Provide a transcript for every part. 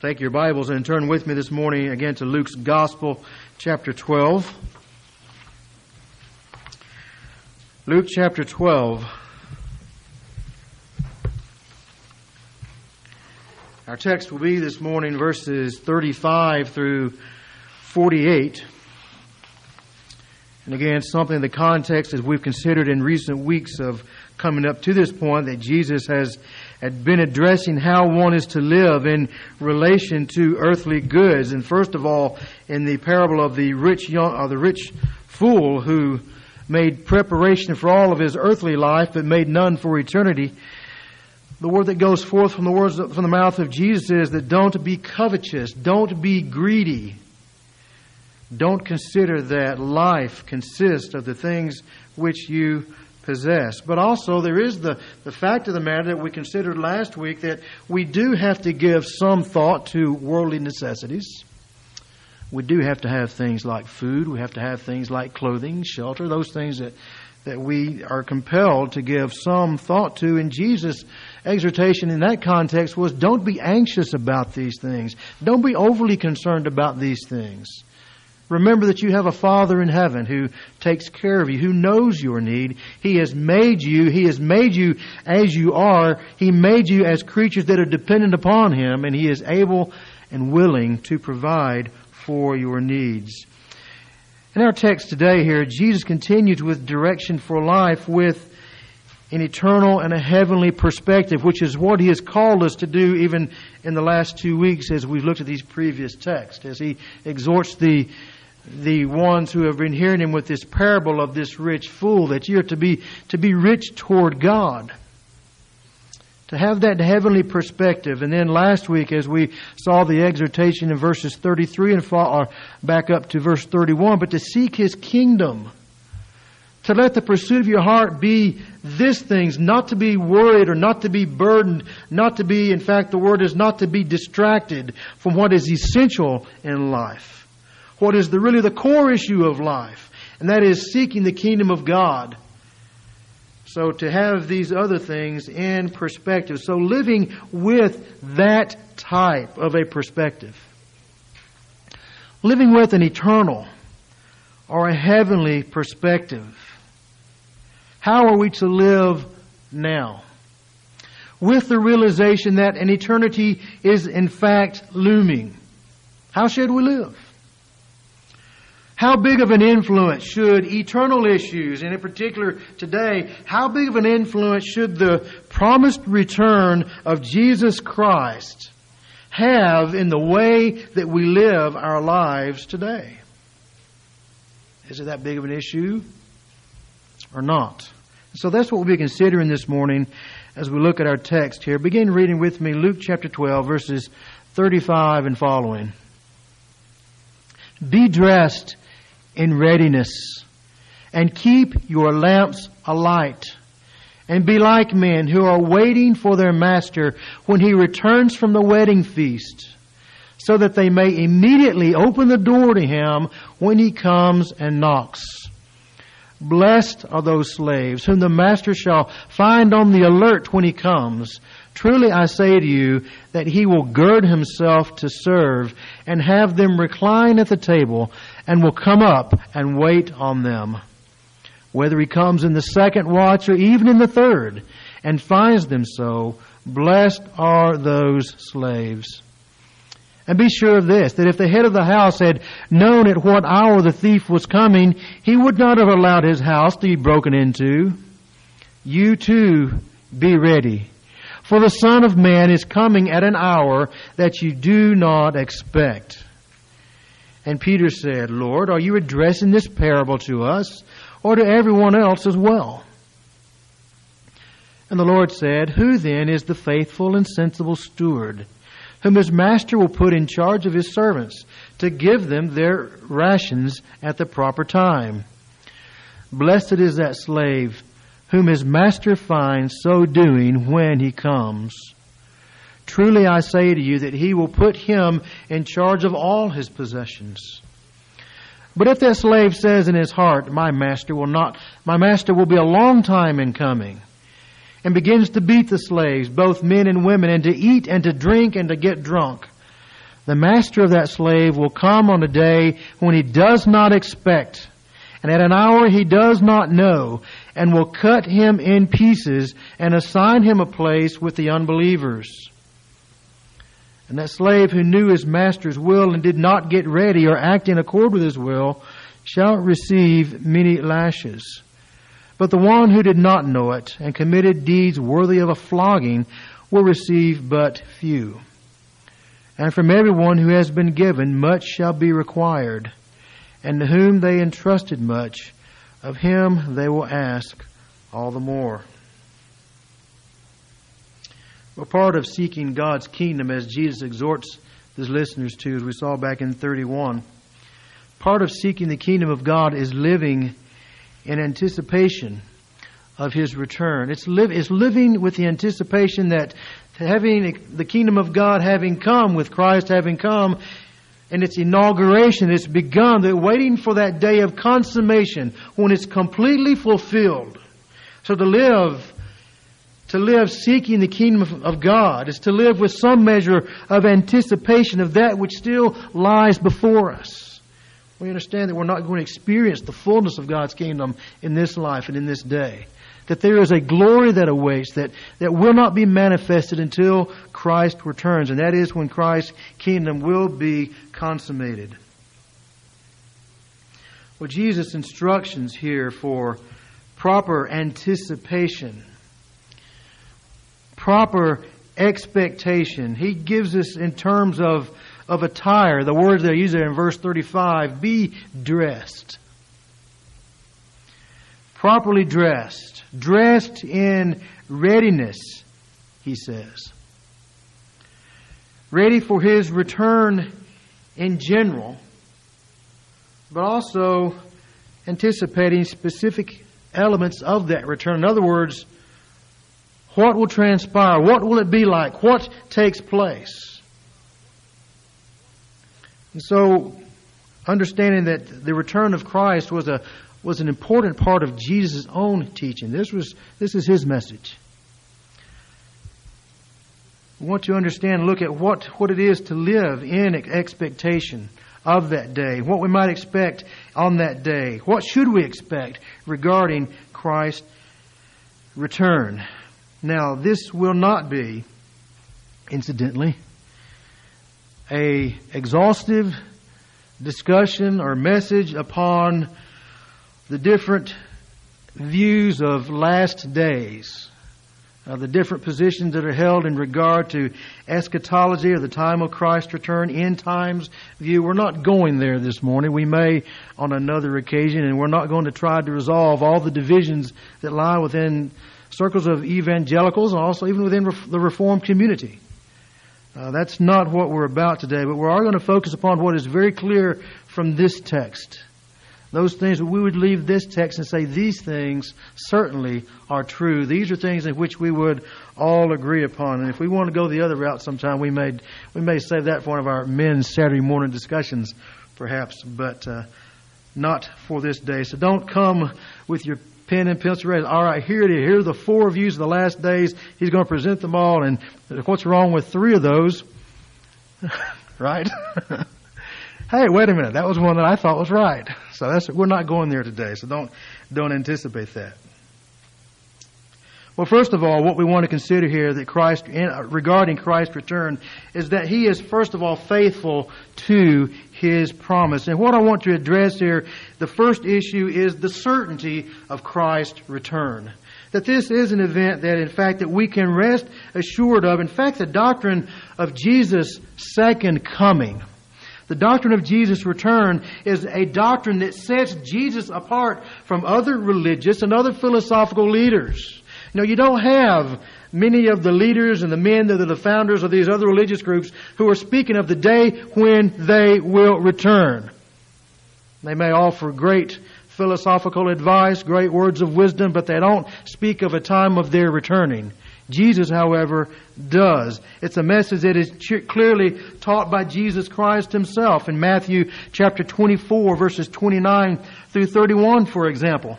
Take your Bibles and turn with me this morning again to Luke's Gospel, chapter 12. Luke chapter 12. Our text will be this morning verses 35 through 48. And again, something in the context as we've considered in recent weeks of coming up to this point that Jesus has had been addressing how one is to live in relation to earthly goods. And first of all, in the parable of the rich young, or the rich fool who made preparation for all of his earthly life, but made none for eternity. The word that goes forth from the words from the mouth of Jesus is that don't be covetous, don't be greedy. Don't consider that life consists of the things which you possess. But also, there is the, the fact of the matter that we considered last week that we do have to give some thought to worldly necessities. We do have to have things like food, we have to have things like clothing, shelter, those things that, that we are compelled to give some thought to. And Jesus' exhortation in that context was don't be anxious about these things, don't be overly concerned about these things. Remember that you have a Father in heaven who takes care of you, who knows your need. He has made you. He has made you as you are. He made you as creatures that are dependent upon Him, and He is able and willing to provide for your needs. In our text today here, Jesus continues with direction for life with an eternal and a heavenly perspective, which is what he has called us to do even in the last two weeks as we've looked at these previous texts, as he exhorts the the ones who have been hearing him with this parable of this rich fool that you're to be to be rich toward God. To have that heavenly perspective. And then last week as we saw the exhortation in verses 33 and fall, back up to verse 31, but to seek his kingdom. To let the pursuit of your heart be this things, not to be worried or not to be burdened, not to be, in fact, the word is not to be distracted from what is essential in life what is the, really the core issue of life, and that is seeking the kingdom of God. So to have these other things in perspective. So living with that type of a perspective. Living with an eternal or a heavenly perspective. How are we to live now? With the realization that an eternity is in fact looming. How should we live? How big of an influence should eternal issues, and in particular today, how big of an influence should the promised return of Jesus Christ have in the way that we live our lives today? Is it that big of an issue or not? So that's what we'll be considering this morning as we look at our text here. Begin reading with me Luke chapter 12, verses 35 and following. Be dressed in readiness, and keep your lamps alight. And be like men who are waiting for their master when he returns from the wedding feast, so that they may immediately open the door to him when he comes and knocks. Blessed are those slaves whom the master shall find on the alert when he comes. Truly I say to you that he will gird himself to serve and have them recline at the table and will come up and wait on them. Whether he comes in the second watch or even in the third and finds them so, blessed are those slaves. And be sure of this, that if the head of the house had known at what hour the thief was coming, he would not have allowed his house to be broken into. You too be ready. For the Son of Man is coming at an hour that you do not expect. And Peter said, Lord, are you addressing this parable to us or to everyone else as well? And the Lord said, Who then is the faithful and sensible steward, whom his master will put in charge of his servants to give them their rations at the proper time? Blessed is that slave whom his master finds so doing when he comes. Truly I say to you that he will put him in charge of all his possessions. But if that slave says in his heart, My master will not, my master will be a long time in coming, and begins to beat the slaves, both men and women, and to eat and to drink and to get drunk, the master of that slave will come on a day when he does not expect, and at an hour he does not know, and will cut him in pieces and assign him a place with the unbelievers. And that slave who knew his master's will and did not get ready or act in accord with his will shall receive many lashes. But the one who did not know it and committed deeds worthy of a flogging will receive but few. And from everyone who has been given much shall be required, and to whom they entrusted much, of him they will ask all the more. Part of seeking God's kingdom, as Jesus exhorts his listeners to, as we saw back in 31, part of seeking the kingdom of God is living in anticipation of his return. It's, it's living with the anticipation that having the kingdom of God having come, with Christ having come, and its inauguration, it's begun. They're waiting for that day of consummation when it's completely fulfilled. So to live to live seeking the kingdom of God is to live with some measure of anticipation of that which still lies before us. We understand that we're not going to experience the fullness of God's kingdom in this life and in this day. That there is a glory that awaits that, that will not be manifested until Christ returns, and that is when Christ's kingdom will be consummated. Well, Jesus' instructions here for proper anticipation proper expectation. He gives us in terms of, of attire. The words that are used there in verse 35 be dressed. Properly dressed. Dressed in readiness, he says. Ready for his return in general, but also anticipating specific elements of that return. In other words, what will transpire? What will it be like? What takes place? And so, understanding that the return of Christ was a was an important part of Jesus' own teaching. This was this is his message. We want to understand and look at what, what it is to live in expectation of that day, what we might expect on that day. What should we expect regarding Christ's return? Now, this will not be, incidentally, a exhaustive discussion or message upon the different views of last days, uh, the different positions that are held in regard to eschatology or the time of Christ's return, end times view. We're not going there this morning. We may on another occasion, and we're not going to try to resolve all the divisions that lie within circles of evangelicals and also even within the Reformed community. Uh, that's not what we're about today, but we are going to focus upon what is very clear from this text. Those things we would leave this text and say these things certainly are true. These are things in which we would all agree upon. And if we want to go the other route sometime, we may we may save that for one of our men's Saturday morning discussions, perhaps, but uh, not for this day. So don't come with your pen and pencil ready. All right, here it is. Here are the four views of the last days. He's going to present them all. And what's wrong with three of those? right? hey, wait a minute. That was one that I thought was right. So that's we're not going there today. So don't don't anticipate that. Well, first of all, what we want to consider here that Christ, regarding Christ's return, is that He is first of all faithful to His promise. And what I want to address here, the first issue is the certainty of Christ's return. That this is an event that, in fact, that we can rest assured of. In fact, the doctrine of Jesus' second coming. The doctrine of Jesus' return is a doctrine that sets Jesus apart from other religious and other philosophical leaders. Know, you don't have many of the leaders and the men that are the founders of these other religious groups who are speaking of the day when they will return. They may offer great philosophical advice, great words of wisdom, but they don't speak of a time of their returning. Jesus, however, does. It's a message that is clearly taught by Jesus Christ himself in Matthew chapter 24 verses 29 through 31, for example.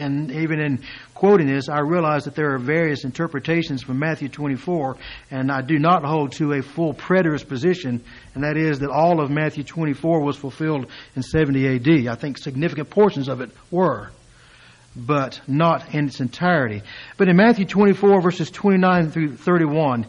And even in quoting this, I realize that there are various interpretations from Matthew 24, and I do not hold to a full preterist position, and that is that all of Matthew 24 was fulfilled in 70 AD. I think significant portions of it were but not in its entirety. But in Matthew 24 verses 29 through 31, it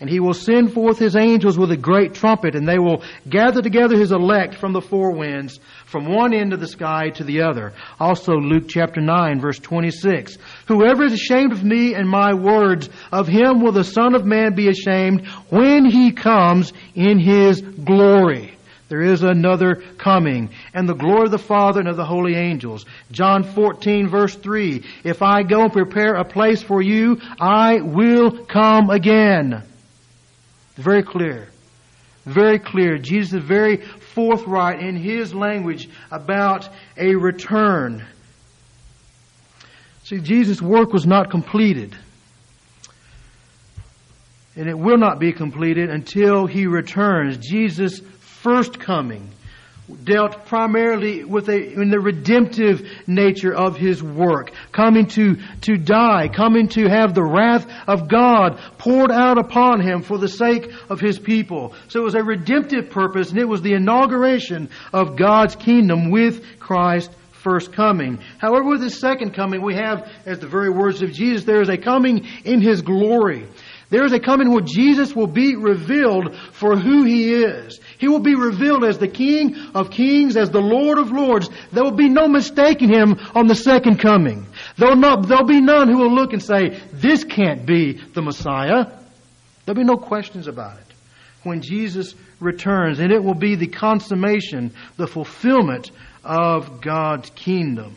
And he will send forth his angels with a great trumpet, and they will gather together his elect from the four winds, from one end of the sky to the other. Also Luke chapter 9 verse 26. Whoever is ashamed of me and my words, of him will the Son of Man be ashamed when he comes in his glory. There is another coming, and the glory of the Father and of the holy angels. John 14 verse 3. If I go and prepare a place for you, I will come again very clear. Very clear. Jesus is very forthright in his language about a return. See, Jesus' work was not completed. And it will not be completed until he returns. Jesus' first coming dealt primarily with a, in the redemptive nature of his work, coming to, to die, coming to have the wrath of God poured out upon him for the sake of his people. So it was a redemptive purpose, and it was the inauguration of God's kingdom with Christ first coming. However, with his second coming, we have, as the very words of Jesus, there is a coming in his glory. There is a coming where Jesus will be revealed for who He is. He will be revealed as the King of Kings, as the Lord of Lords. There will be no mistaking Him on the second coming. There'll, not, there'll be none who will look and say, this can't be the Messiah. There'll be no questions about it when Jesus returns, and it will be the consummation, the fulfillment of God's kingdom.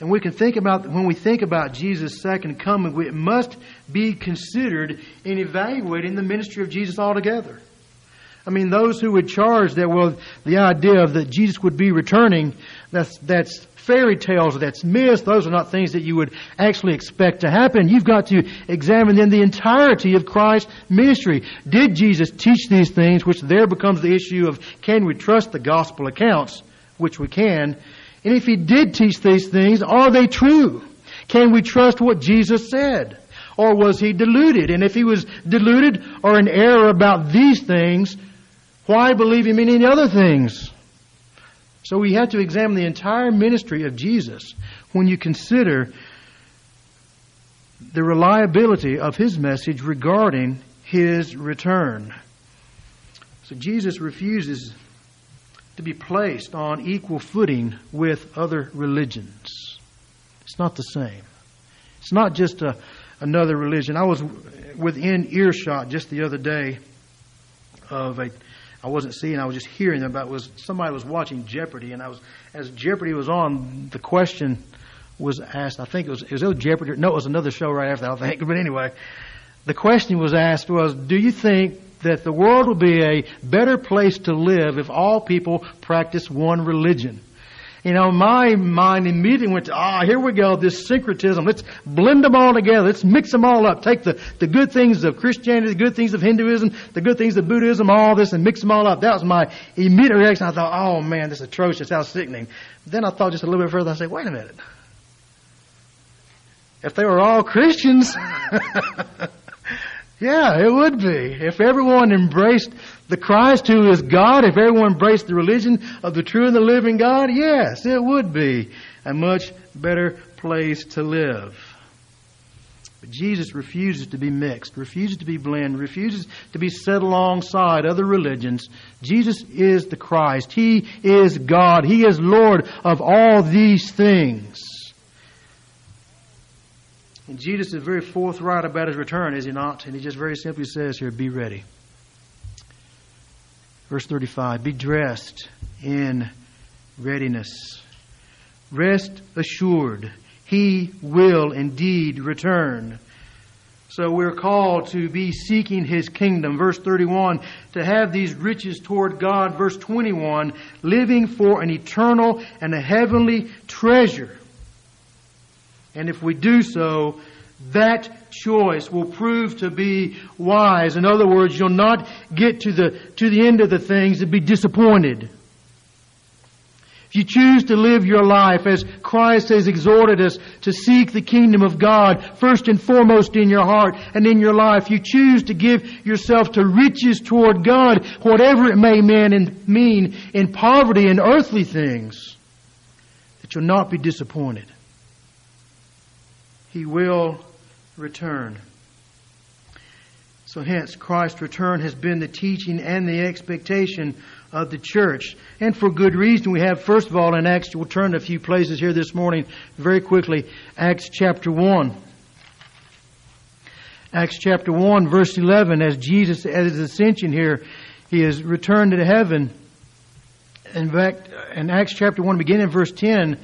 And we can think about, when we think about Jesus' second coming, it must be considered in evaluating the ministry of Jesus altogether. I mean, those who would charge that, well, the idea of that Jesus would be returning, that's, that's fairy tales, that's myths, those are not things that you would actually expect to happen. You've got to examine then the entirety of Christ's ministry. Did Jesus teach these things, which there becomes the issue of can we trust the gospel accounts, which we can, and if he did teach these things, are they true? Can we trust what Jesus said? Or was he deluded? And if he was deluded or in error about these things, why believe him in any other things? So we have to examine the entire ministry of Jesus when you consider the reliability of his message regarding his return. So Jesus refuses to be placed on equal footing with other religions. It's not the same. It's not just a, another religion. I was within earshot just the other day of a I wasn't seeing, I was just hearing about was somebody was watching Jeopardy and I was as Jeopardy was on, the question was asked, I think it was it was Jeopardy no, it was another show right after that, I think. But anyway, the question was asked was, Do you think that the world will be a better place to live if all people practice one religion. You know, my mind immediately went to, ah, here we go, this syncretism. Let's blend them all together. Let's mix them all up. Take the, the good things of Christianity, the good things of Hinduism, the good things of Buddhism, all this, and mix them all up. That was my immediate reaction. I thought, oh man, this is atrocious. How sickening. Then I thought just a little bit further. I said, wait a minute. If they were all Christians, Yeah, it would be. If everyone embraced the Christ who is God, if everyone embraced the religion of the true and the living God, yes, it would be a much better place to live. But Jesus refuses to be mixed, refuses to be blended, refuses to be set alongside other religions. Jesus is the Christ. He is God. He is Lord of all these things. And Jesus is very forthright about his return, is he not? And he just very simply says here, be ready. Verse 35, be dressed in readiness. Rest assured, he will indeed return. So we're called to be seeking His kingdom. Verse 31, to have these riches toward God. Verse 21, living for an eternal and a heavenly treasure. And if we do so, that choice will prove to be wise. In other words, you'll not get to the, to the end of the things and be disappointed. If you choose to live your life as Christ has exhorted us to seek the kingdom of God first and foremost in your heart and in your life, you choose to give yourself to riches toward God, whatever it may mean in, mean in poverty and earthly things, that you'll not be disappointed. He will return. So hence, Christ's return has been the teaching and the expectation of the church. And for good reason. We have, first of all, in Acts, we'll turn to a few places here this morning very quickly. Acts chapter 1. Acts chapter 1, verse 11, as Jesus, at his ascension here, he has returned to heaven. In fact, in Acts chapter 1, beginning in verse 10,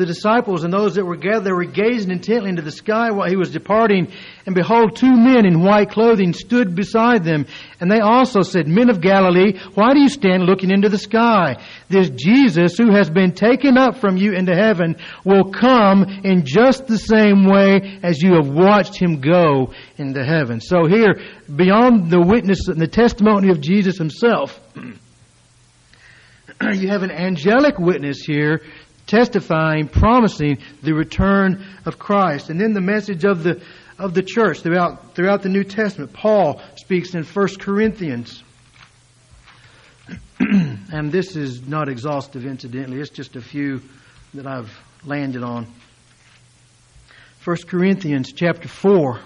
the disciples and those that were gathered, they were gazing intently into the sky while he was departing. And behold, two men in white clothing stood beside them. And they also said, Men of Galilee, why do you stand looking into the sky? This Jesus who has been taken up from you into heaven will come in just the same way as you have watched him go into heaven. So here, beyond the witness and the testimony of Jesus himself, you have an angelic witness here testifying, promising the return of Christ. And then the message of the of the church throughout throughout the New Testament. Paul speaks in 1 Corinthians. and this is not exhaustive incidentally, it's just a few that I've landed on. 1 Corinthians chapter 4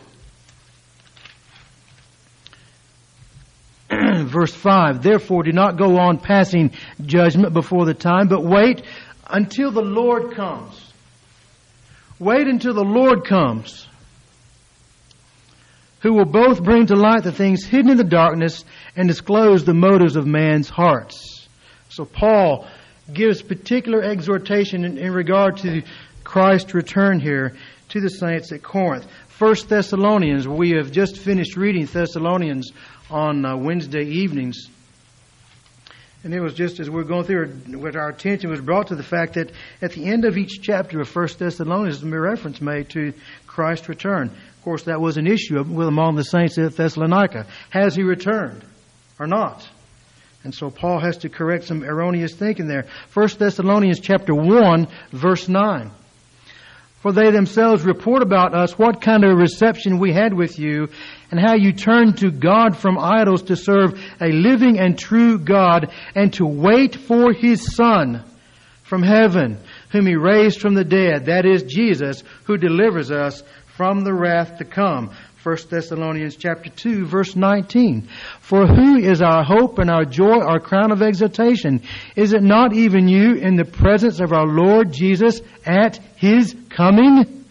verse 5 Therefore do not go on passing judgment before the time, but wait until the Lord comes. Wait until the Lord comes, who will both bring to light the things hidden in the darkness and disclose the motives of man's hearts. So Paul gives particular exhortation in, in regard to Christ's return here to the saints at Corinth. First Thessalonians, we have just finished reading Thessalonians on uh, Wednesday evenings. And it was just as we are going through, what our attention was brought to the fact that at the end of each chapter of First Thessalonians, there's a reference made to Christ's return. Of course, that was an issue with among the saints at Thessalonica. Has he returned or not? And so Paul has to correct some erroneous thinking there. First Thessalonians chapter 1, verse 9. For they themselves report about us what kind of reception we had with you, and how you turned to God from idols to serve a living and true God, and to wait for His Son from heaven, whom He raised from the dead, that is Jesus, who delivers us from the wrath to come. 1 Thessalonians chapter 2 verse 19. For who is our hope and our joy, our crown of exaltation? Is it not even you in the presence of our Lord Jesus at His coming?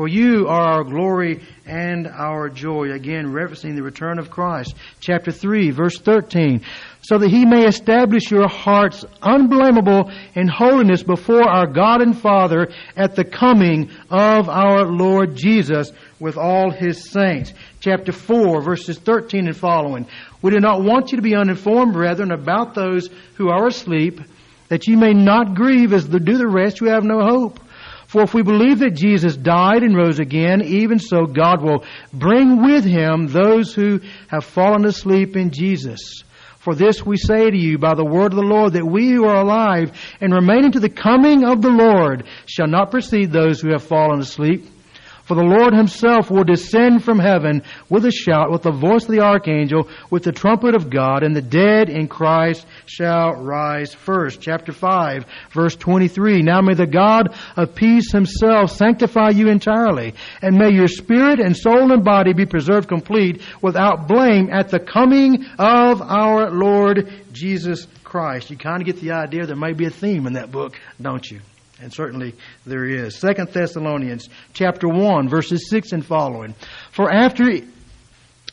For you are our glory and our joy. Again, referencing the return of Christ. Chapter 3, verse 13. So that he may establish your hearts unblameable in holiness before our God and Father at the coming of our Lord Jesus with all his saints. Chapter 4, verses 13 and following. We do not want you to be uninformed, brethren, about those who are asleep, that ye may not grieve as do the rest who have no hope. For if we believe that Jesus died and rose again, even so God will bring with him those who have fallen asleep in Jesus. For this we say to you by the word of the Lord, that we who are alive and remaining to the coming of the Lord shall not precede those who have fallen asleep. For the Lord himself will descend from heaven with a shout, with the voice of the archangel, with the trumpet of God, and the dead in Christ shall rise first. Chapter 5, verse 23. Now may the God of peace himself sanctify you entirely, and may your spirit and soul and body be preserved complete without blame at the coming of our Lord Jesus Christ. You kind of get the idea there may be a theme in that book, don't you? And certainly there is. Second Thessalonians chapter 1 verses 6 and following. For after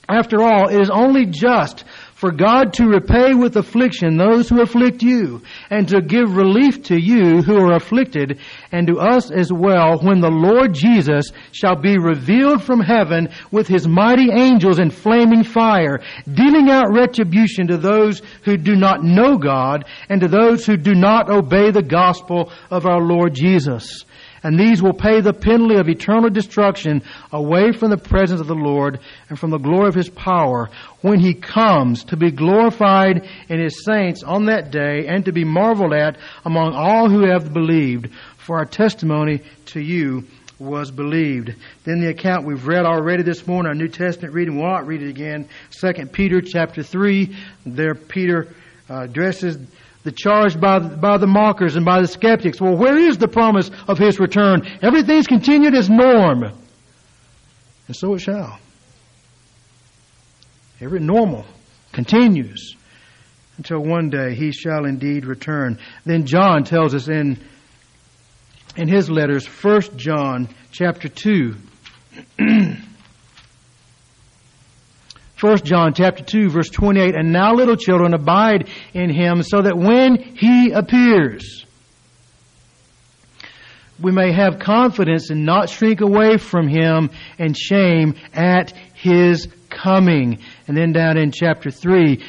after all, it is only just for God to repay with affliction those who afflict you, and to give relief to you who are afflicted, and to us as well, when the Lord Jesus shall be revealed from heaven with his mighty angels in flaming fire, dealing out retribution to those who do not know God, and to those who do not obey the gospel of our Lord Jesus and these will pay the penalty of eternal destruction away from the presence of the Lord and from the glory of His power when He comes to be glorified in His saints on that day and to be marveled at among all who have believed. For our testimony to you was believed. Then the account we've read already this morning, our New Testament reading, we'll not read it again. Second Peter chapter 3, there Peter uh, addresses the charge by, by the mockers and by the skeptics. Well, where is the promise of his return? Everything's continued as norm. And so it shall. Every normal continues until one day he shall indeed return. Then John tells us in in his letters, 1 John chapter 2. 1 John chapter 2 verse 28, and now little children abide in him so that when he appears, we may have confidence and not shrink away from him and shame at his coming. And then down in chapter 3,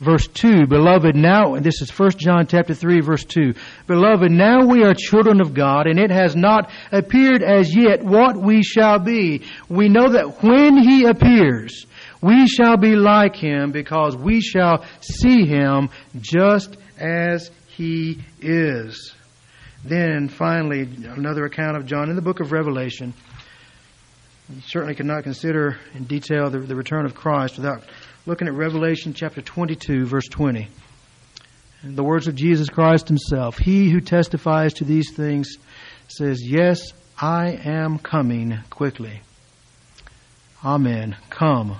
verse 2, beloved, now, and this is 1 John chapter 3 verse 2, beloved, now we are children of God and it has not appeared as yet what we shall be. We know that when he appears, we shall be like him because we shall see him just as he is. Then finally, another account of John in the book of Revelation. You certainly cannot consider in detail the, the return of Christ without looking at Revelation chapter 22, verse 20. And the words of Jesus Christ himself. He who testifies to these things says, Yes, I am coming quickly. Amen. Come,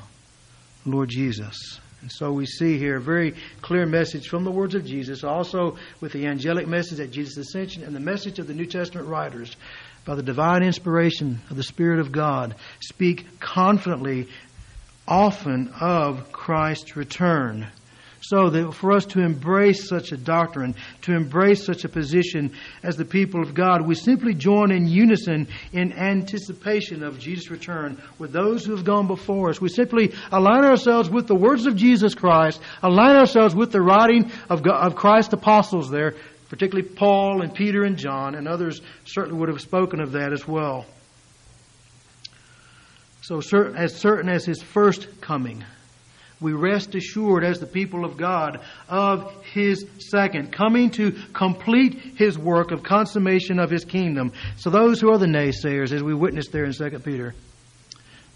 Lord Jesus. And so we see here a very clear message from the words of Jesus, also with the angelic message at Jesus' ascension and the message of the New Testament writers by the divine inspiration of the Spirit of God speak confidently often of Christ's return. So that for us to embrace such a doctrine, to embrace such a position as the people of God, we simply join in unison in anticipation of Jesus' return with those who have gone before us. We simply align ourselves with the words of Jesus Christ, align ourselves with the writing of, God, of Christ's apostles there, particularly Paul and Peter and John, and others certainly would have spoken of that as well. So, as certain as his first coming, we rest assured as the people of God of His second, coming to complete His work of consummation of His kingdom. So those who are the naysayers, as we witnessed there in 2 Peter,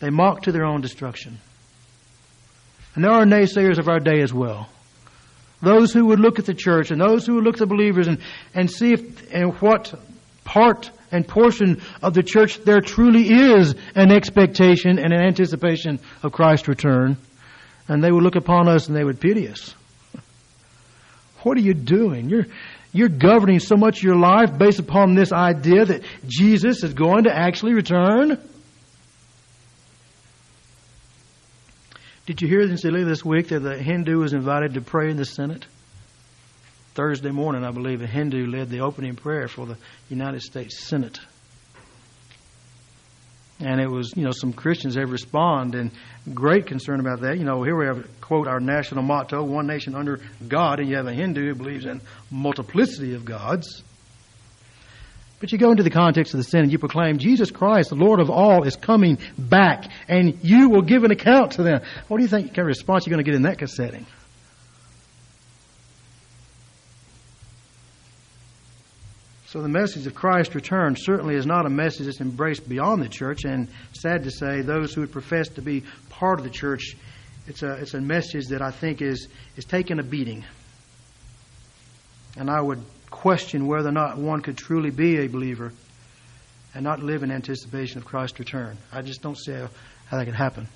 they mock to their own destruction. And there are naysayers of our day as well. Those who would look at the church and those who would look at the believers and, and see if and what part and portion of the church there truly is an expectation and an anticipation of Christ's return and they would look upon us and they would pity us. What are you doing? You're, you're governing so much of your life based upon this idea that Jesus is going to actually return. Did you hear earlier this week that the Hindu was invited to pray in the Senate? Thursday morning, I believe, a Hindu led the opening prayer for the United States Senate. And it was, you know, some Christians have responded and great concern about that. You know, here we have, quote, our national motto, one nation under God, and you have a Hindu who believes in multiplicity of gods. But you go into the context of the sin and you proclaim Jesus Christ, the Lord of all, is coming back, and you will give an account to them. What do you think kind of response you're going to get in that setting? So the message of Christ's return certainly is not a message that's embraced beyond the church, and sad to say, those who would profess to be part of the church, it's a it's a message that I think is is taking a beating. And I would question whether or not one could truly be a believer and not live in anticipation of Christ's return. I just don't see how, how that could happen.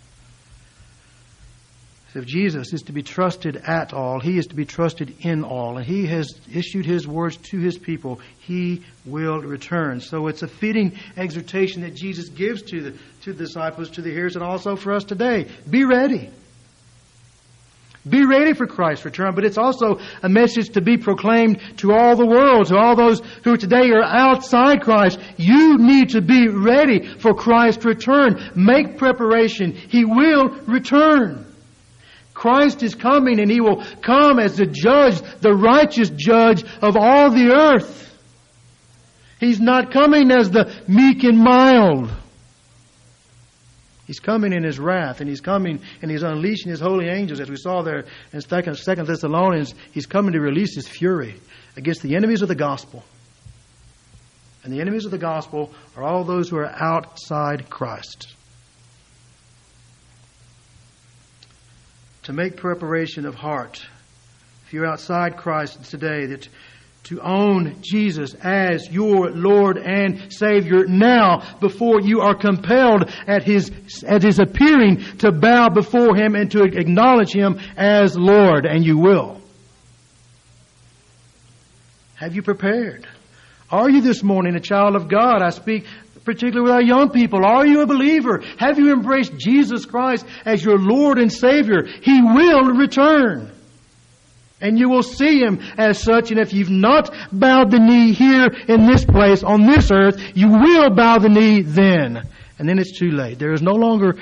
If Jesus is to be trusted at all, he is to be trusted in all. And he has issued his words to his people. He will return. So it's a fitting exhortation that Jesus gives to the, to the disciples, to the hearers, and also for us today. Be ready. Be ready for Christ's return, but it's also a message to be proclaimed to all the world, to all those who today are outside Christ. You need to be ready for Christ's return. Make preparation. He will return. Christ is coming and He will come as the judge, the righteous judge of all the earth. He's not coming as the meek and mild. He's coming in his wrath, and he's coming and he's unleashing his holy angels, as we saw there in Second, Thessalonians. He's coming to release his fury against the enemies of the gospel. And the enemies of the gospel are all those who are outside Christ. To make preparation of heart. If you're outside Christ today, that to own Jesus as your Lord and Savior now before you are compelled at His, at His appearing to bow before Him and to acknowledge Him as Lord, and you will. Have you prepared? Are you this morning a child of God? I speak particularly with our young people. Are you a believer? Have you embraced Jesus Christ as your Lord and Savior? He will return. And you will see him as such. And if you've not bowed the knee here in this place, on this earth, you will bow the knee then. And then it's too late. There is no longer,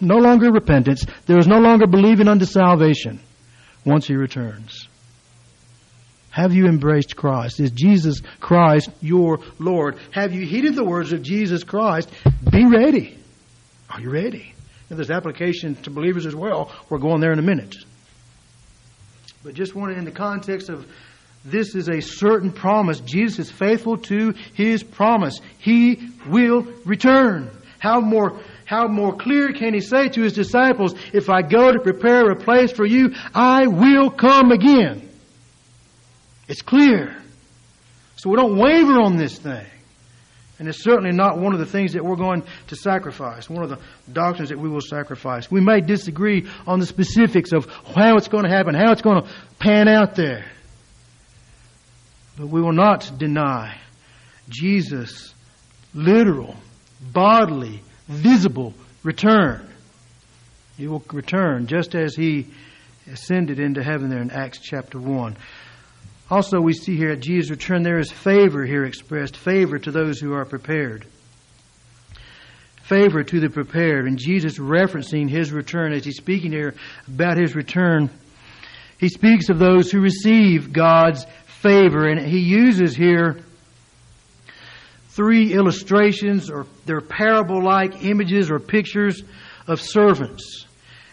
no longer repentance. There is no longer believing unto salvation once he returns. Have you embraced Christ? Is Jesus Christ your Lord? Have you heeded the words of Jesus Christ? Be ready. Are you ready? And there's application to believers as well. We're going there in a minute. But just wanted in the context of this is a certain promise. Jesus is faithful to his promise. He will return. How more how more clear can he say to his disciples, if I go to prepare a place for you, I will come again. It's clear. So we don't waver on this thing. And it's certainly not one of the things that we're going to sacrifice, one of the doctrines that we will sacrifice. We may disagree on the specifics of how it's going to happen, how it's going to pan out there. But we will not deny Jesus' literal, bodily, visible return. He will return just as he ascended into heaven there in Acts chapter 1. Also, we see here at Jesus' return, there is favor here expressed favor to those who are prepared. Favor to the prepared. And Jesus referencing his return as he's speaking here about his return, he speaks of those who receive God's favor. And he uses here three illustrations or they're parable like images or pictures of servants.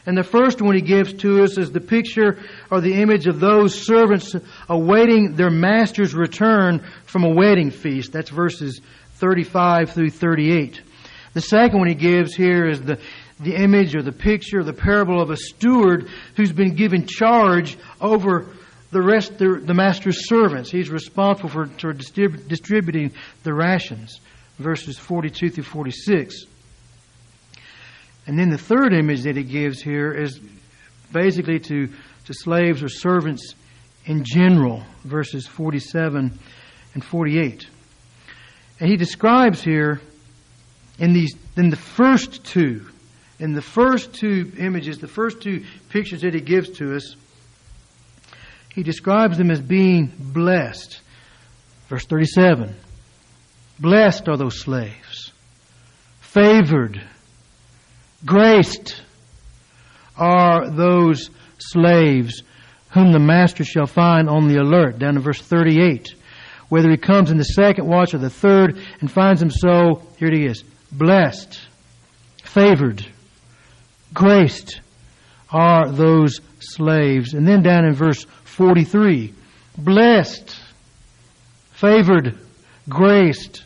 And the first one he gives to us is the picture or the image of those servants awaiting their master's return from a wedding feast. That's verses 35 through 38. The second one he gives here is the, the image or the picture, the parable of a steward who's been given charge over the rest, the, the master's servants. He's responsible for, for distrib- distributing the rations. Verses 42 through 46. And then the third image that he gives here is basically to, to slaves or servants in general, verses 47 and 48. And he describes here in these in the first two, in the first two images, the first two pictures that he gives to us, he describes them as being blessed. Verse 37. Blessed are those slaves, favored Graced are those slaves whom the master shall find on the alert. Down to verse 38. Whether he comes in the second watch or the third and finds him so, here it is. Blessed, favored, graced are those slaves. And then down in verse 43. Blessed, favored, graced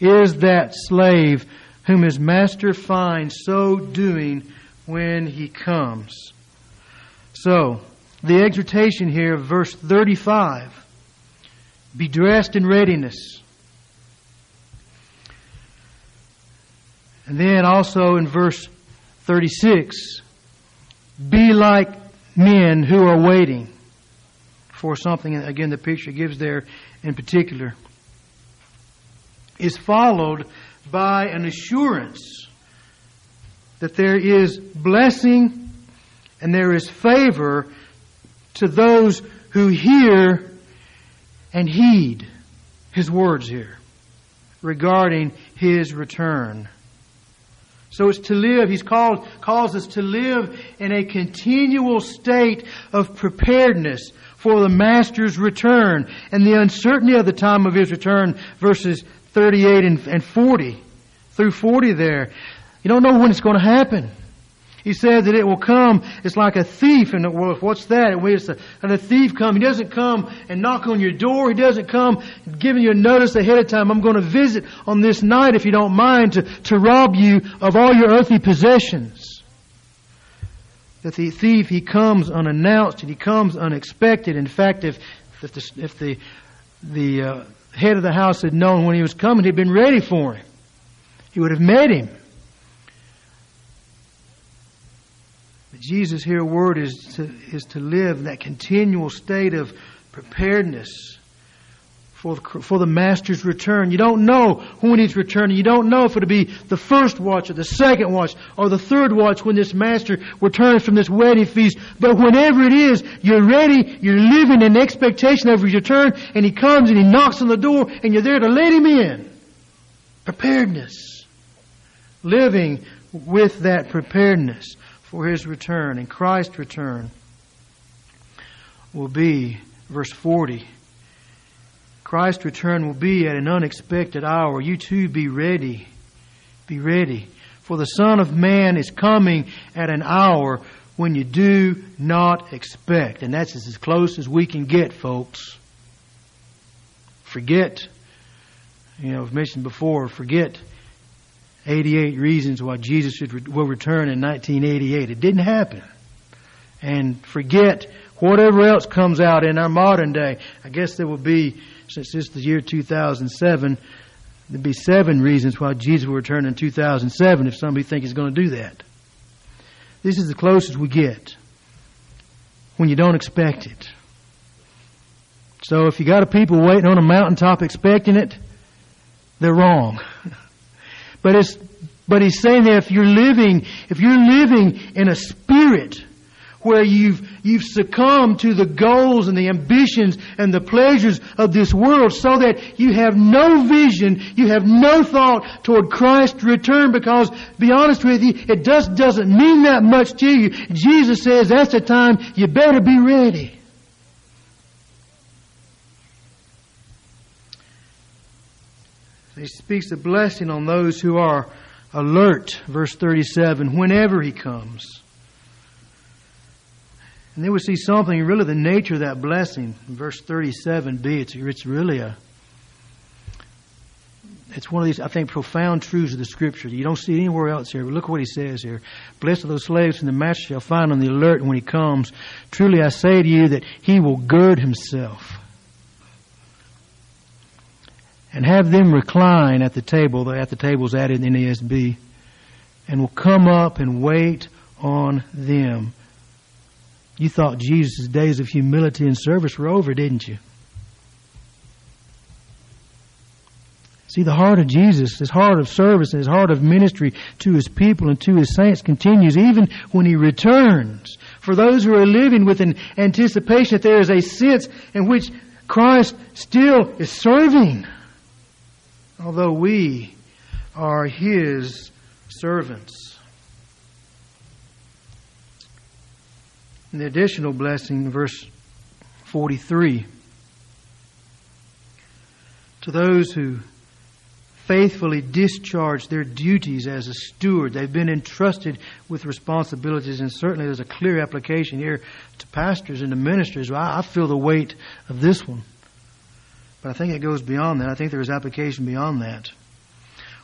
is that slave whom his master finds so doing when he comes. So, the exhortation here, verse 35 be dressed in readiness. And then also in verse 36 be like men who are waiting for something. Again, the picture gives there in particular is followed by an assurance that there is blessing And there is favor to those who hear and heed his words here regarding his return. So it's to live, he's called, calls us to live in a continual state of preparedness for the Master's return and the uncertainty of the time of his return, verses 38 and, and 40 through 40 there. You don't know when it's going to happen. He said that it will come. It's like a thief. And well, what's that? A, and a thief come. He doesn't come and knock on your door. He doesn't come giving you a notice ahead of time. I'm going to visit on this night, if you don't mind, to, to rob you of all your earthly possessions. That the thief, he comes unannounced and he comes unexpected. In fact, if, if the, if the, the uh, head of the house had known when he was coming, he'd been ready for him. He would have met him. But Jesus here, word is to, is to live in that continual state of preparedness for the, Master's return. You don't know when He's returning. You don't know if it'll be the first watch or the second watch or the third watch when this Master returns from this wedding feast. But whenever it is, you're ready, you're living in expectation of His return, and He comes and He knocks on the door, and you're there to let Him in. Preparedness. Living with that preparedness for his return. And Christ's return will be, verse 40, Christ's return will be at an unexpected hour. You too be ready. Be ready. For the Son of Man is coming at an hour when you do not expect. And that's as close as we can get, folks. Forget, you know, I've mentioned before, forget 88 reasons why Jesus will return in 1988. It didn't happen. And forget whatever else comes out in our modern day. I guess there will be, since this is the year 2007, there'd be seven reasons why Jesus will return in 2007 if somebody thinks he's going to do that. This is the closest we get when you don't expect it. So if you got a people waiting on a mountaintop expecting it, they're wrong. But it's, but he's saying that if you're living, if you're living in a spirit where you've, you've succumbed to the goals and the ambitions and the pleasures of this world so that you have no vision, you have no thought toward Christ's return because, be honest with you, it just doesn't mean that much to you. Jesus says that's the time you better be ready. He speaks a blessing on those who are alert, verse 37, whenever he comes. And then we see something, really the nature of that blessing. verse 37b, it's, it's really a, it's one of these, I think, profound truths of the Scripture. You don't see anywhere else here. But look what he says here. Blessed are those slaves whom the master shall find on the alert when he comes. Truly I say to you that he will gird himself and have them recline at the table, at the tables added in the NASB, and will come up and wait on them. You thought Jesus' days of humility and service were over, didn't you? See, the heart of Jesus, his heart of service and his heart of ministry to his people and to his saints continues even when he returns. For those who are living with an anticipation that there is a sense in which Christ still is serving although we are his servants. The additional blessing, verse 43. To those who faithfully discharge their duties as a steward. They've been entrusted with responsibilities, and certainly there's a clear application here to pastors and to ministers. I, feel the weight of this one. But I think it goes beyond that. I think there is application beyond that.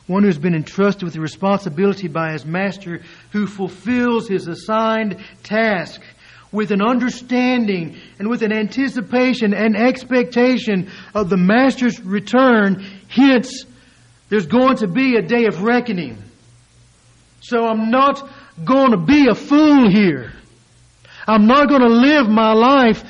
One who's been entrusted with the responsibility by his master who fulfills his assigned task with an understanding and with an anticipation and expectation of the master's return. Hence, there's going to be a day of reckoning. So I'm not going to be a fool here. I'm not going to live my life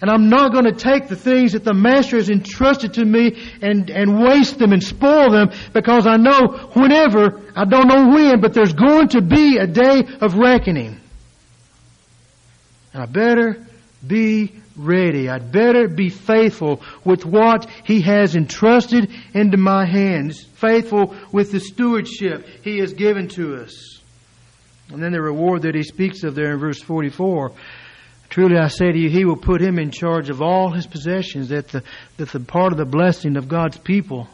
and I'm not going to take the things that the Master has entrusted to me and, and waste them and spoil them because I know whenever, I don't know when, but there's going to be a day of reckoning. I better be ready. I'd better be faithful with what He has entrusted into my hands, faithful with the stewardship He has given to us. And then the reward that He speaks of there in verse 44. Truly I say to you, He will put him in charge of all his possessions, that the, that the part of the blessing of God's people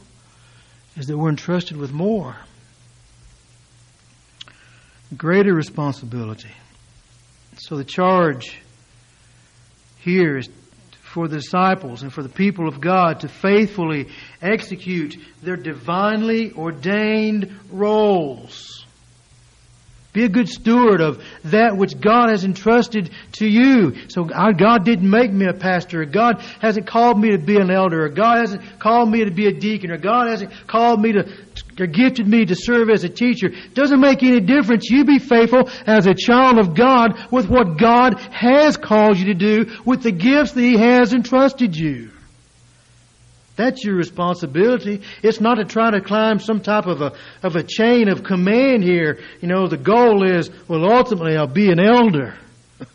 is that we're entrusted with more. Greater responsibility. So the charge here is for the disciples and for the people of God to faithfully execute their divinely ordained roles. Be a good steward of that which God has entrusted to you. So God didn't make me a pastor. God hasn't called me to be an elder. God hasn't called me to be a deacon. Or God hasn't called me to, or gifted me to serve as a teacher. Doesn't make any difference. You be faithful as a child of God with what God has called you to do with the gifts that He has entrusted you. That's your responsibility. It's not to try to climb some type of a, of a chain of command here. You know, the goal is, well, ultimately I'll be an elder.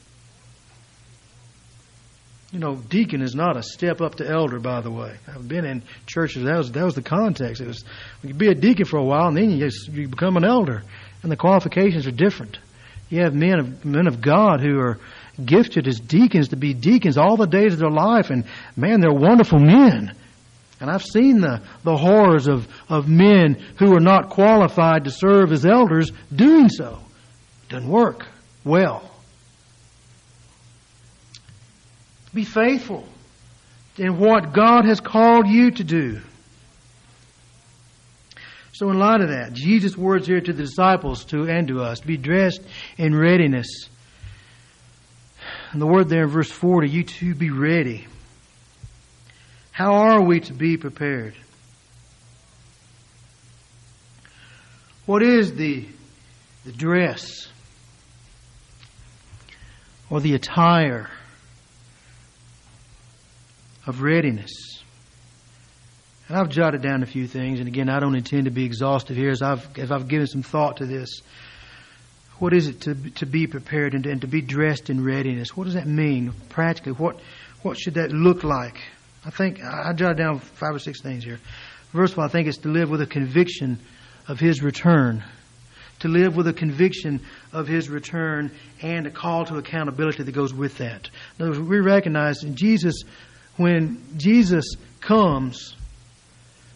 You know, deacon is not a step up to elder, by the way. I've been in churches, that was, that was the context. It was, you can be a deacon for a while and then you, you become an elder. And the qualifications are different. You have men of, men of God who are gifted as deacons to be deacons all the days of their life and man, they're wonderful men. And I've seen the, the horrors of, of men who are not qualified to serve as elders doing so. It doesn't work well. Be faithful in what God has called you to do. So, in light of that, Jesus' words here to the disciples to and to us be dressed in readiness. And the word there in verse 40, you too be ready. How are we to be prepared? What is the, the dress or the attire of readiness? And I've jotted down a few things, and again, I don't intend to be exhaustive here as I've, as I've given some thought to this. What is it to, to be prepared and, and to be dressed in readiness? What does that mean practically? What, what should that look like? I think I jotted down five or six things here. First of all, I think it's to live with a conviction of His return. To live with a conviction of His return and a call to accountability that goes with that. In other words, we recognize in Jesus, when Jesus comes,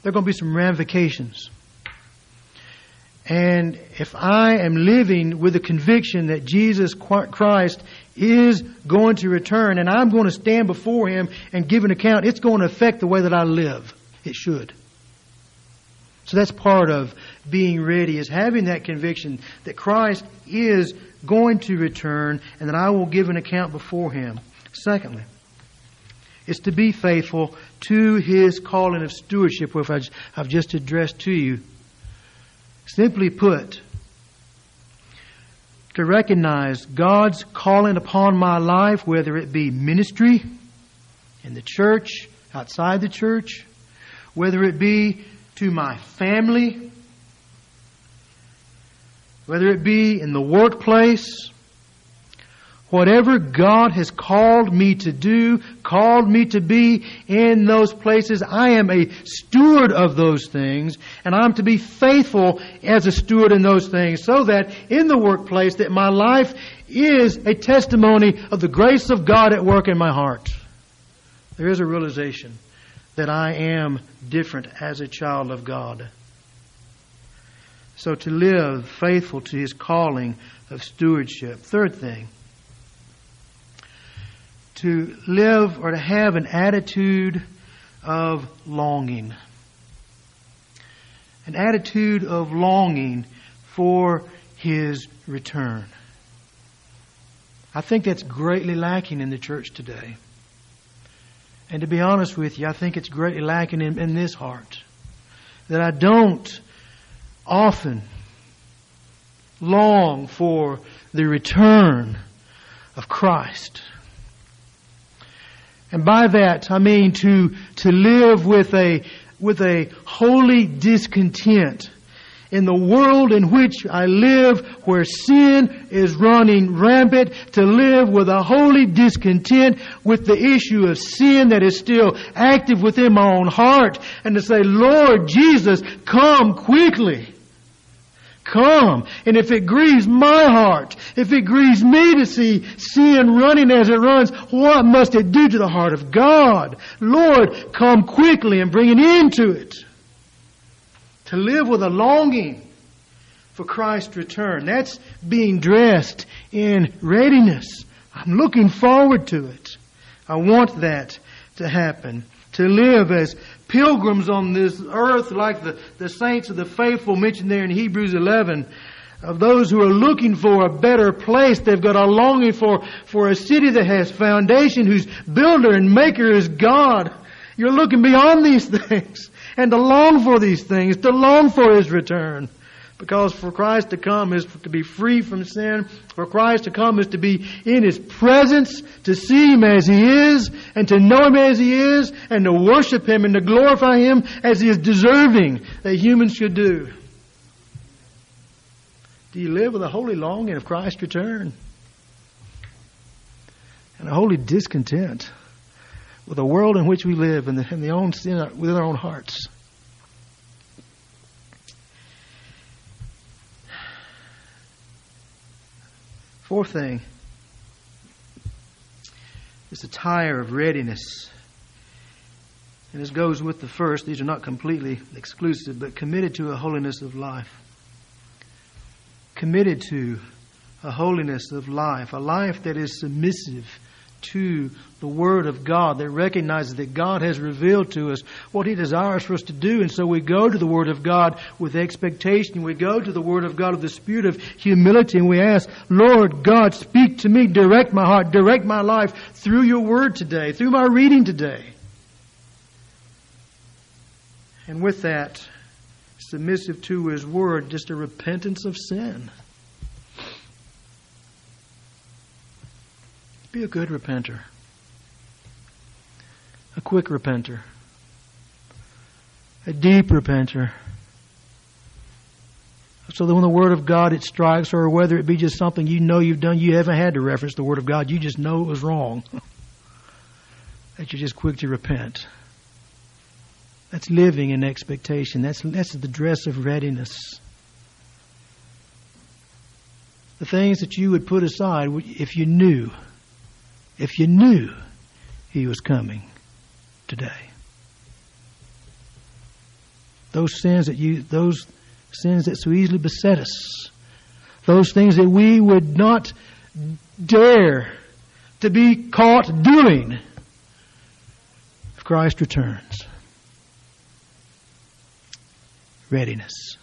there are going to be some ramifications. And if I am living with the conviction that Jesus Christ is going to return and I'm going to stand before Him and give an account, it's going to affect the way that I live. It should. So that's part of being ready, is having that conviction that Christ is going to return and that I will give an account before Him. Secondly, it's to be faithful to His calling of stewardship, which I've just addressed to you. Simply put, to recognize God's calling upon my life, whether it be ministry in the church, outside the church, whether it be to my family, whether it be in the workplace, Whatever God has called me to do, called me to be in those places, I am a steward of those things, and I'm to be faithful as a steward in those things, so that in the workplace that my life is a testimony of the grace of God at work in my heart. There is a realization that I am different as a child of God. So to live faithful to His calling of stewardship. Third thing, to live or to have an attitude of longing. An attitude of longing for His return. I think that's greatly lacking in the church today. And to be honest with you, I think it's greatly lacking in, in this heart. That I don't often long for the return of Christ. And by that, I mean to, to live with a, with a holy discontent in the world in which I live, where sin is running rampant, to live with a holy discontent with the issue of sin that is still active within my own heart, and to say, Lord Jesus, come quickly. Come. And if it grieves my heart, if it grieves me to see sin running as it runs, what must it do to the heart of God? Lord, come quickly and bring an end to it to live with a longing for Christ's return. That's being dressed in readiness. I'm looking forward to it. I want that to happen. To live as pilgrims on this earth like the, the saints of the faithful mentioned there in Hebrews 11 of those who are looking for a better place. They've got a longing for, for a city that has foundation, whose builder and maker is God. You're looking beyond these things and to long for these things, to long for His return. Because for Christ to come is to be free from sin. For Christ to come is to be in His presence, to see Him as He is, and to know Him as He is, and to worship Him and to glorify Him as He is deserving that humans should do. Do you live with a holy longing of Christ's return? And a holy discontent with the world in which we live and the, and the own sin within our own hearts. Fourth thing is the tire of readiness. And this goes with the first. These are not completely exclusive, but committed to a holiness of life. Committed to a holiness of life, a life that is submissive to the Word of God, that recognizes that God has revealed to us what He desires for us to do. And so we go to the Word of God with expectation. We go to the Word of God with the spirit of humility and we ask, Lord God, speak to me, direct my heart, direct my life through your Word today, through my reading today. And with that, submissive to His Word, just a repentance of sin. Be a good repenter. A quick repenter. A deep repenter. So that when the Word of God it strikes, or whether it be just something you know you've done, you haven't had to reference the Word of God, you just know it was wrong. that you're just quick to repent. That's living in expectation. That's, that's the dress of readiness. The things that you would put aside if you knew if you knew he was coming today. Those sins that you, those sins that so easily beset us, those things that we would not dare to be caught doing if Christ returns. Readiness.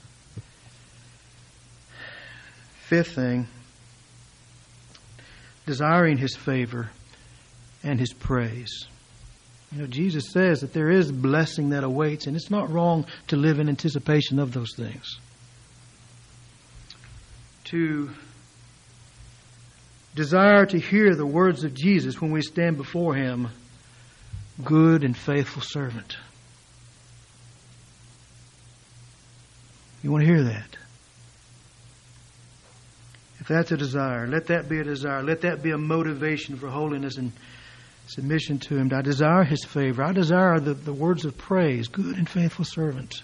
Fifth thing, desiring His favor and his praise. You know, Jesus says that there is blessing that awaits, and it's not wrong to live in anticipation of those things. To desire to hear the words of Jesus when we stand before him, good and faithful servant. You want to hear that? If that's a desire, let that be a desire. Let that be a motivation for holiness and submission to Him. I desire His favor. I desire the, the words of praise, good and faithful servant,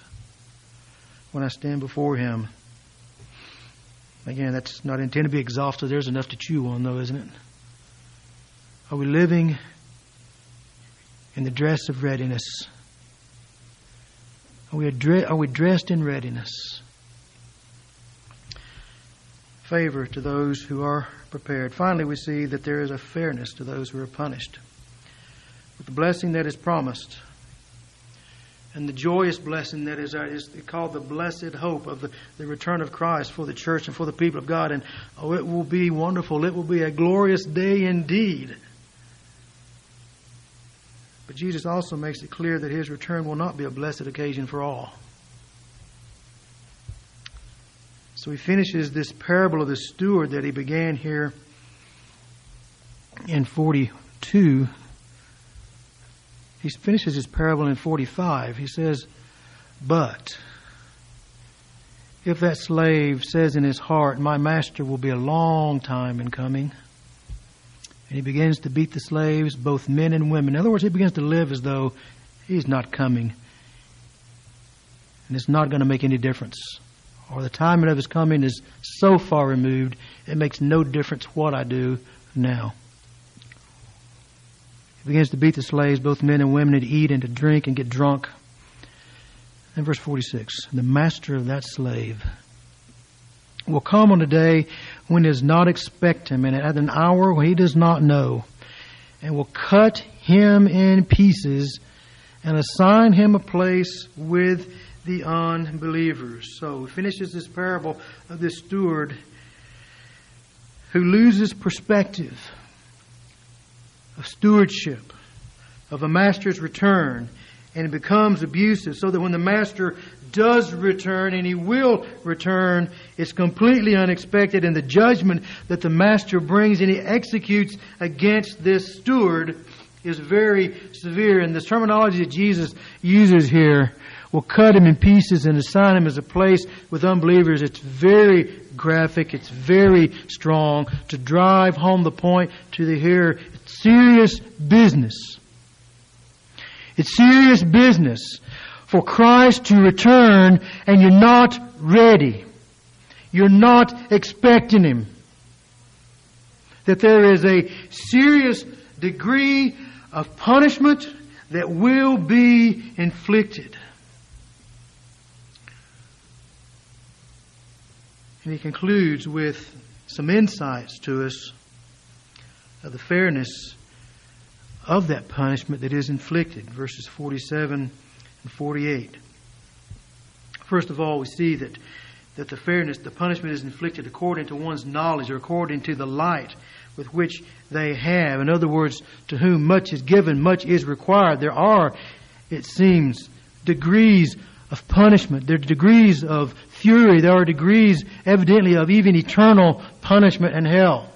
when I stand before Him. Again, that's not intended to be exhaustive. There's enough to chew on, though, isn't it? Are we living in the dress of readiness? Are we, adre- are we dressed in readiness? Favor to those who are prepared. Finally, we see that there is a fairness to those who are punished with the blessing that is promised and the joyous blessing that is, uh, is called the blessed hope of the, the return of Christ for the church and for the people of God. And oh, it will be wonderful. It will be a glorious day indeed. But Jesus also makes it clear that his return will not be a blessed occasion for all. So he finishes this parable of the steward that he began here in 42 he finishes his parable in 45. He says, But if that slave says in his heart, My master will be a long time in coming, and he begins to beat the slaves, both men and women. In other words, he begins to live as though he's not coming, and it's not going to make any difference. Or the timing of his coming is so far removed, it makes no difference what I do now. He begins to beat the slaves, both men and women, and to eat and to drink and get drunk. And verse 46 The master of that slave will come on a day when he does not expect him, and at an hour when he does not know, and will cut him in pieces and assign him a place with the unbelievers. So he finishes this parable of this steward who loses perspective of stewardship, of a master's return, and it becomes abusive so that when the master does return and he will return, it's completely unexpected and the judgment that the master brings and he executes against this steward is very severe. And the terminology that Jesus uses here will cut him in pieces and assign him as a place with unbelievers. It's very graphic. It's very strong to drive home the point to the hearer. Serious business. It's serious business for Christ to return and you're not ready. You're not expecting Him. That there is a serious degree of punishment that will be inflicted. And he concludes with some insights to us of the fairness of that punishment that is inflicted, verses 47 and 48. First of all, we see that, that the fairness, the punishment is inflicted according to one's knowledge or according to the light with which they have. In other words, to whom much is given, much is required. There are, it seems, degrees of punishment. There are degrees of fury. There are degrees, evidently, of even eternal punishment and hell.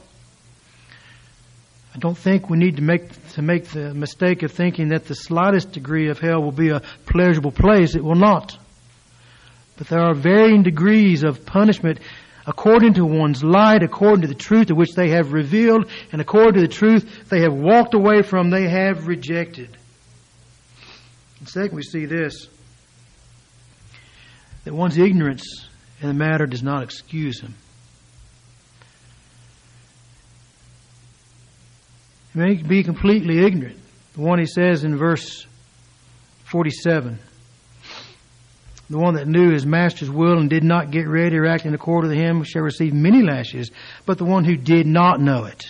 I don't think we need to make to make the mistake of thinking that the slightest degree of hell will be a pleasurable place. It will not. But there are varying degrees of punishment according to one's light, according to the truth which they have revealed, and according to the truth they have walked away from, they have rejected. And second, we see this that one's ignorance in the matter does not excuse him. May be completely ignorant. The one he says in verse 47 the one that knew his master's will and did not get ready or act in accord with him shall receive many lashes, but the one who did not know it.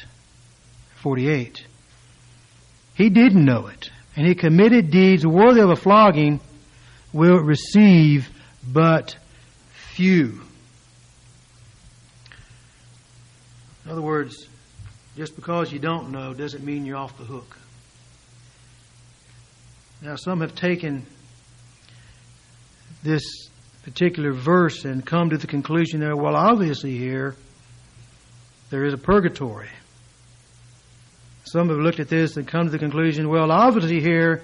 48. He didn't know it, and he committed deeds worthy of a flogging will receive but few. In other words, just because you don't know doesn't mean you're off the hook. Now, some have taken this particular verse and come to the conclusion that, well, obviously here there is a purgatory. Some have looked at this and come to the conclusion, well, obviously here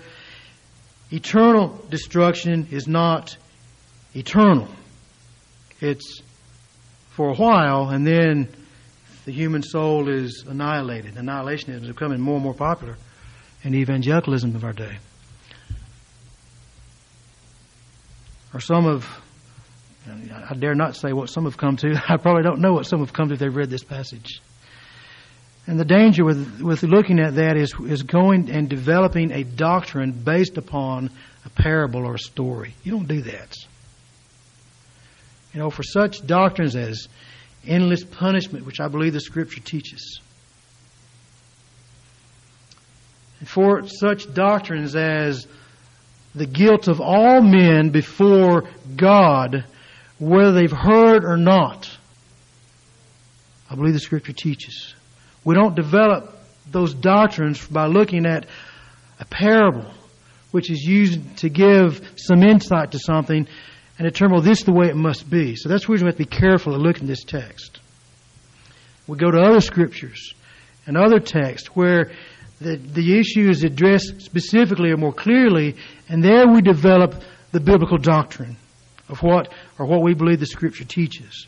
eternal destruction is not eternal. It's for a while and then the human soul is annihilated. Annihilationism is becoming more and more popular in evangelicalism of our day. Or some of, I dare not say what some have come to. I probably don't know what some have come to if they've read this passage. And the danger with, with looking at that is, is going and developing a doctrine based upon a parable or a story. You don't do that. You know, for such doctrines as endless punishment, which I believe the Scripture teaches. And for such doctrines as the guilt of all men before God, whether they've heard or not, I believe the Scripture teaches. We don't develop those doctrines by looking at a parable, which is used to give some insight to something and determine, well, this is the way it must be. So that's where we have to be careful of looking at this text. We go to other scriptures and other texts where the, the issue is addressed specifically or more clearly, and there we develop the biblical doctrine of what or what we believe the Scripture teaches.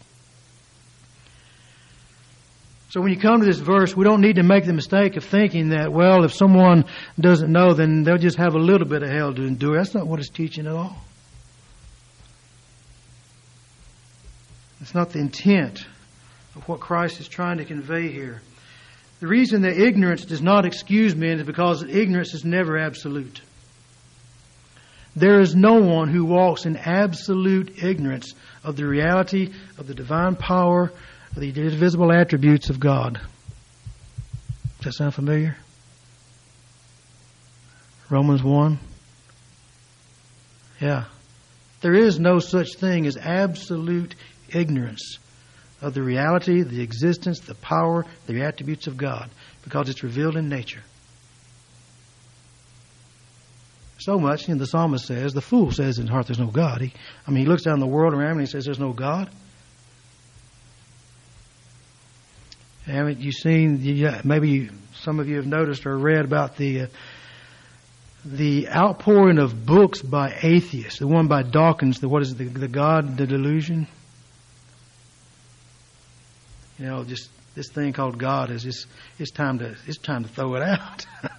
So when you come to this verse, we don't need to make the mistake of thinking that, well, if someone doesn't know, then they'll just have a little bit of hell to endure. That's not what it's teaching at all. It's not the intent of what Christ is trying to convey here. The reason that ignorance does not excuse men is because ignorance is never absolute. There is no one who walks in absolute ignorance of the reality of the divine power the invisible attributes of God. Does that sound familiar? Romans 1. Yeah. There is no such thing as absolute ignorance of the reality, the existence, the power, the attributes of God because it's revealed in nature. So much, know, the psalmist says, the fool says in his heart there's no God. He, I mean, he looks down the world around and he says there's no God. Haven't you seen? Maybe some of you have noticed or read about the uh, the outpouring of books by atheists. The one by Dawkins. The what is it, the, the God, the delusion. You know, just this thing called God is just it's time to it's time to throw it out.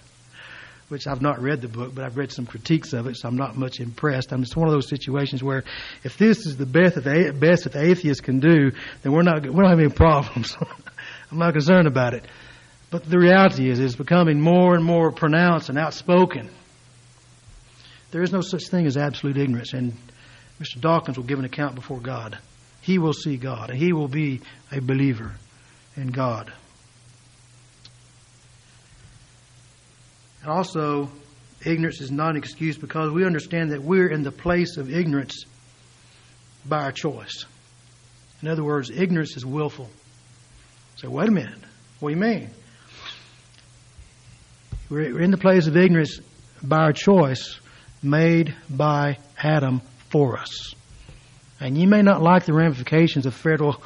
Which I've not read the book, but I've read some critiques of it, so I'm not much impressed. I'm just one of those situations where if this is the best that the best that the atheists can do, then we're not we don't have any problems. I'm not concerned about it. But the reality is, it's becoming more and more pronounced and outspoken. There is no such thing as absolute ignorance, and Mr. Dawkins will give an account before God. He will see God, and he will be a believer in God. And also, ignorance is not an excuse because we understand that we're in the place of ignorance by our choice. In other words, ignorance is willful. So, wait a minute. What do you mean? We're in the place of ignorance by our choice made by Adam for us. And you may not like the ramifications of federal,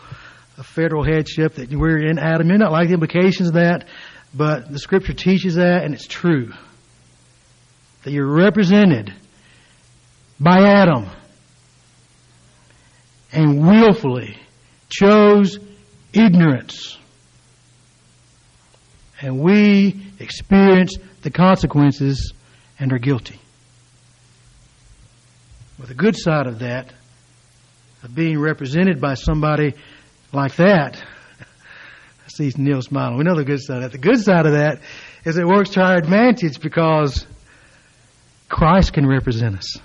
of federal headship that we're in Adam. You may not like the implications of that, but the scripture teaches that and it's true. That you're represented by Adam and willfully chose ignorance and we experience the consequences and are guilty. Well, the good side of that, of being represented by somebody like that, I see Neil smiling. We know the good side of that. The good side of that is it works to our advantage because Christ can represent us.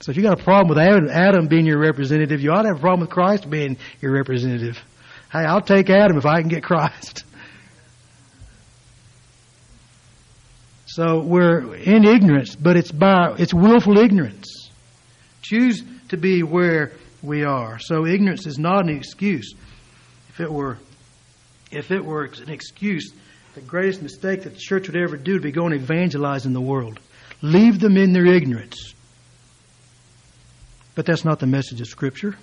So if you got a problem with Adam being your representative, you ought to have a problem with Christ being your representative. Hey, I'll take Adam if I can get Christ. So we're in ignorance, but it's by it's willful ignorance. Choose to be where we are. So ignorance is not an excuse. If it were if it were an excuse, the greatest mistake that the church would ever do would be going evangelizing the world. Leave them in their ignorance. But that's not the message of Scripture.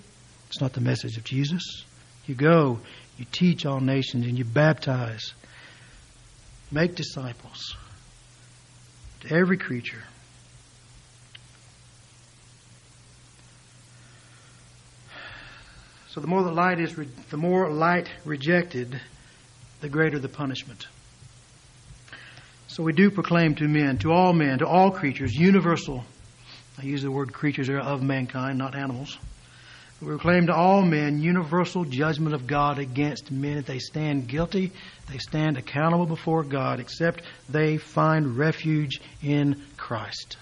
It's not the message of Jesus. You go, you teach all nations, and you baptize. Make disciples to every creature. So the more the light is, re- the more light rejected, the greater the punishment. So we do proclaim to men, to all men, to all creatures, universal. I use the word creatures of mankind, not animals. We proclaim to all men universal judgment of God against men. If they stand guilty, they stand accountable before God, except they find refuge in Christ.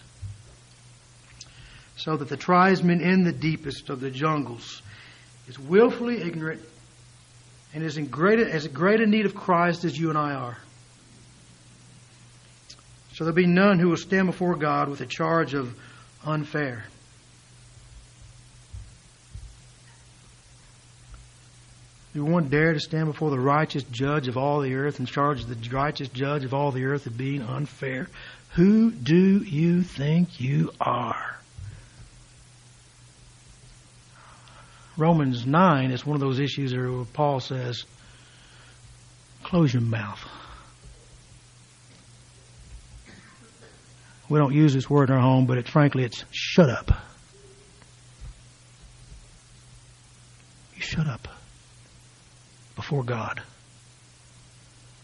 So that the tribesmen in the deepest of the jungles is willfully ignorant and is in great, as great a need of Christ as you and I are. So there'll be none who will stand before God with a charge of unfair. Do one dare to stand before the righteous judge of all the earth and charge the righteous judge of all the earth of being unfair? Who do you think you are? Romans 9 is one of those issues where Paul says, close your mouth. We don't use this word in our home, but it, frankly, it's shut up. You shut up before God.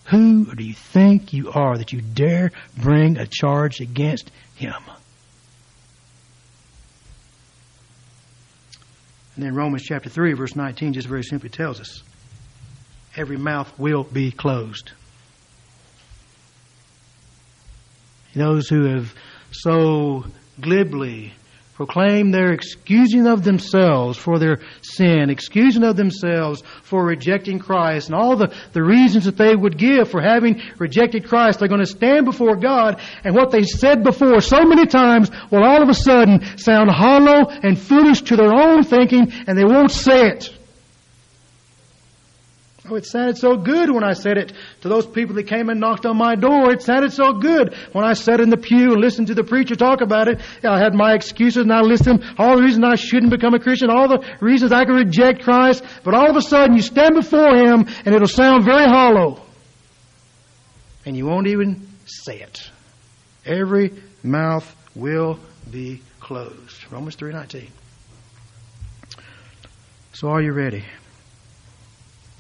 Who do you think you are that you dare bring a charge against him? And then Romans chapter 3, verse 19, just very simply tells us every mouth will be closed. Those who have so glibly proclaim their excusing of themselves for their sin, excusing of themselves for rejecting Christ, and all the, the reasons that they would give for having rejected Christ. They're going to stand before God, and what they said before so many times will all of a sudden sound hollow and foolish to their own thinking, and they won't say it. Oh, it sounded so good when I said it to those people that came and knocked on my door. It sounded so good when I sat in the pew and listened to the preacher talk about it. I had my excuses and I listened all the reasons I shouldn't become a Christian, all the reasons I could reject Christ. But all of a sudden you stand before Him and it'll sound very hollow. And you won't even say it. Every mouth will be closed. Romans 3.19. So are you ready?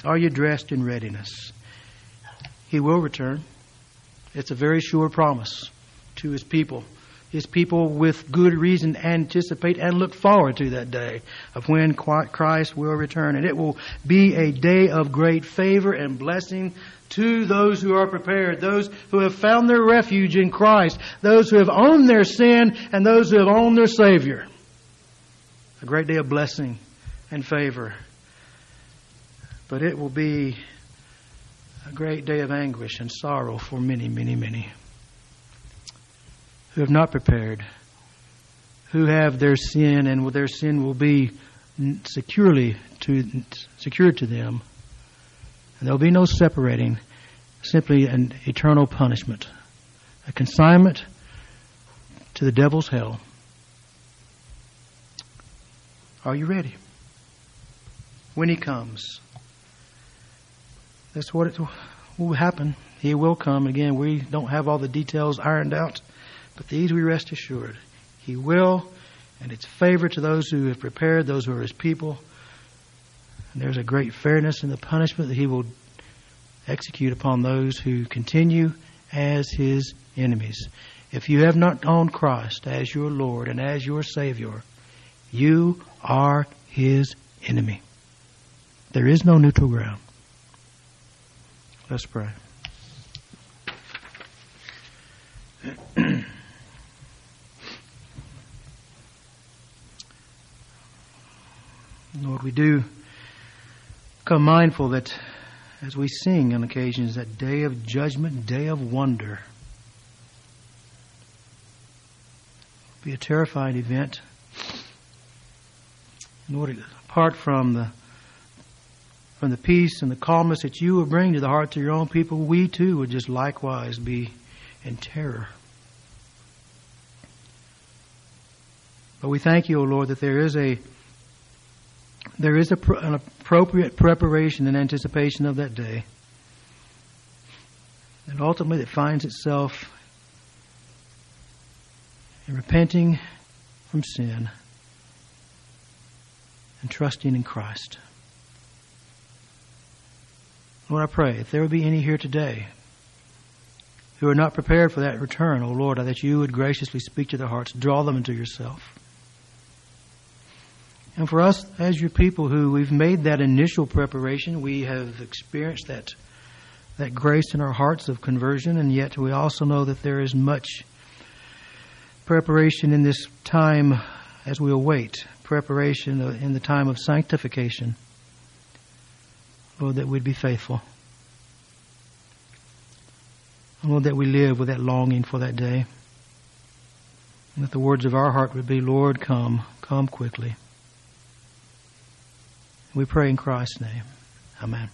Are you dressed in readiness? He will return. It's a very sure promise to his people. His people, with good reason, anticipate and look forward to that day of when Christ will return. And it will be a day of great favor and blessing to those who are prepared, those who have found their refuge in Christ, those who have owned their sin, and those who have owned their Savior. A great day of blessing and favor but it will be a great day of anguish and sorrow for many, many, many who have not prepared, who have their sin, and their sin will be securely to secured to them. And there will be no separating, simply an eternal punishment, a consignment to the devil's hell. Are you ready? When he comes, that's what will happen. He will come. Again, we don't have all the details ironed out, but these we rest assured. He will, and it's favor to those who have prepared, those who are His people. And there's a great fairness in the punishment that He will execute upon those who continue as His enemies. If you have not known Christ as your Lord and as your Savior, you are His enemy. There is no neutral ground. Let's pray. Lord, we do become mindful that as we sing on occasions, that day of judgment, day of wonder, be a terrifying event. Lord, apart from the from the peace and the calmness that you will bring to the hearts of your own people, we too would just likewise be in terror. But we thank you, O Lord, that there is a there is a, an appropriate preparation and anticipation of that day. And ultimately it finds itself in repenting from sin and trusting in Christ. Lord, I pray if there would be any here today who are not prepared for that return, O oh Lord, that you would graciously speak to their hearts, draw them into yourself. And for us, as your people who we've made that initial preparation, we have experienced that that grace in our hearts of conversion, and yet we also know that there is much preparation in this time as we await preparation in the time of sanctification. Lord, that we'd be faithful. Lord, that we live with that longing for that day. And that the words of our heart would be, Lord, come, come quickly. We pray in Christ's name. Amen.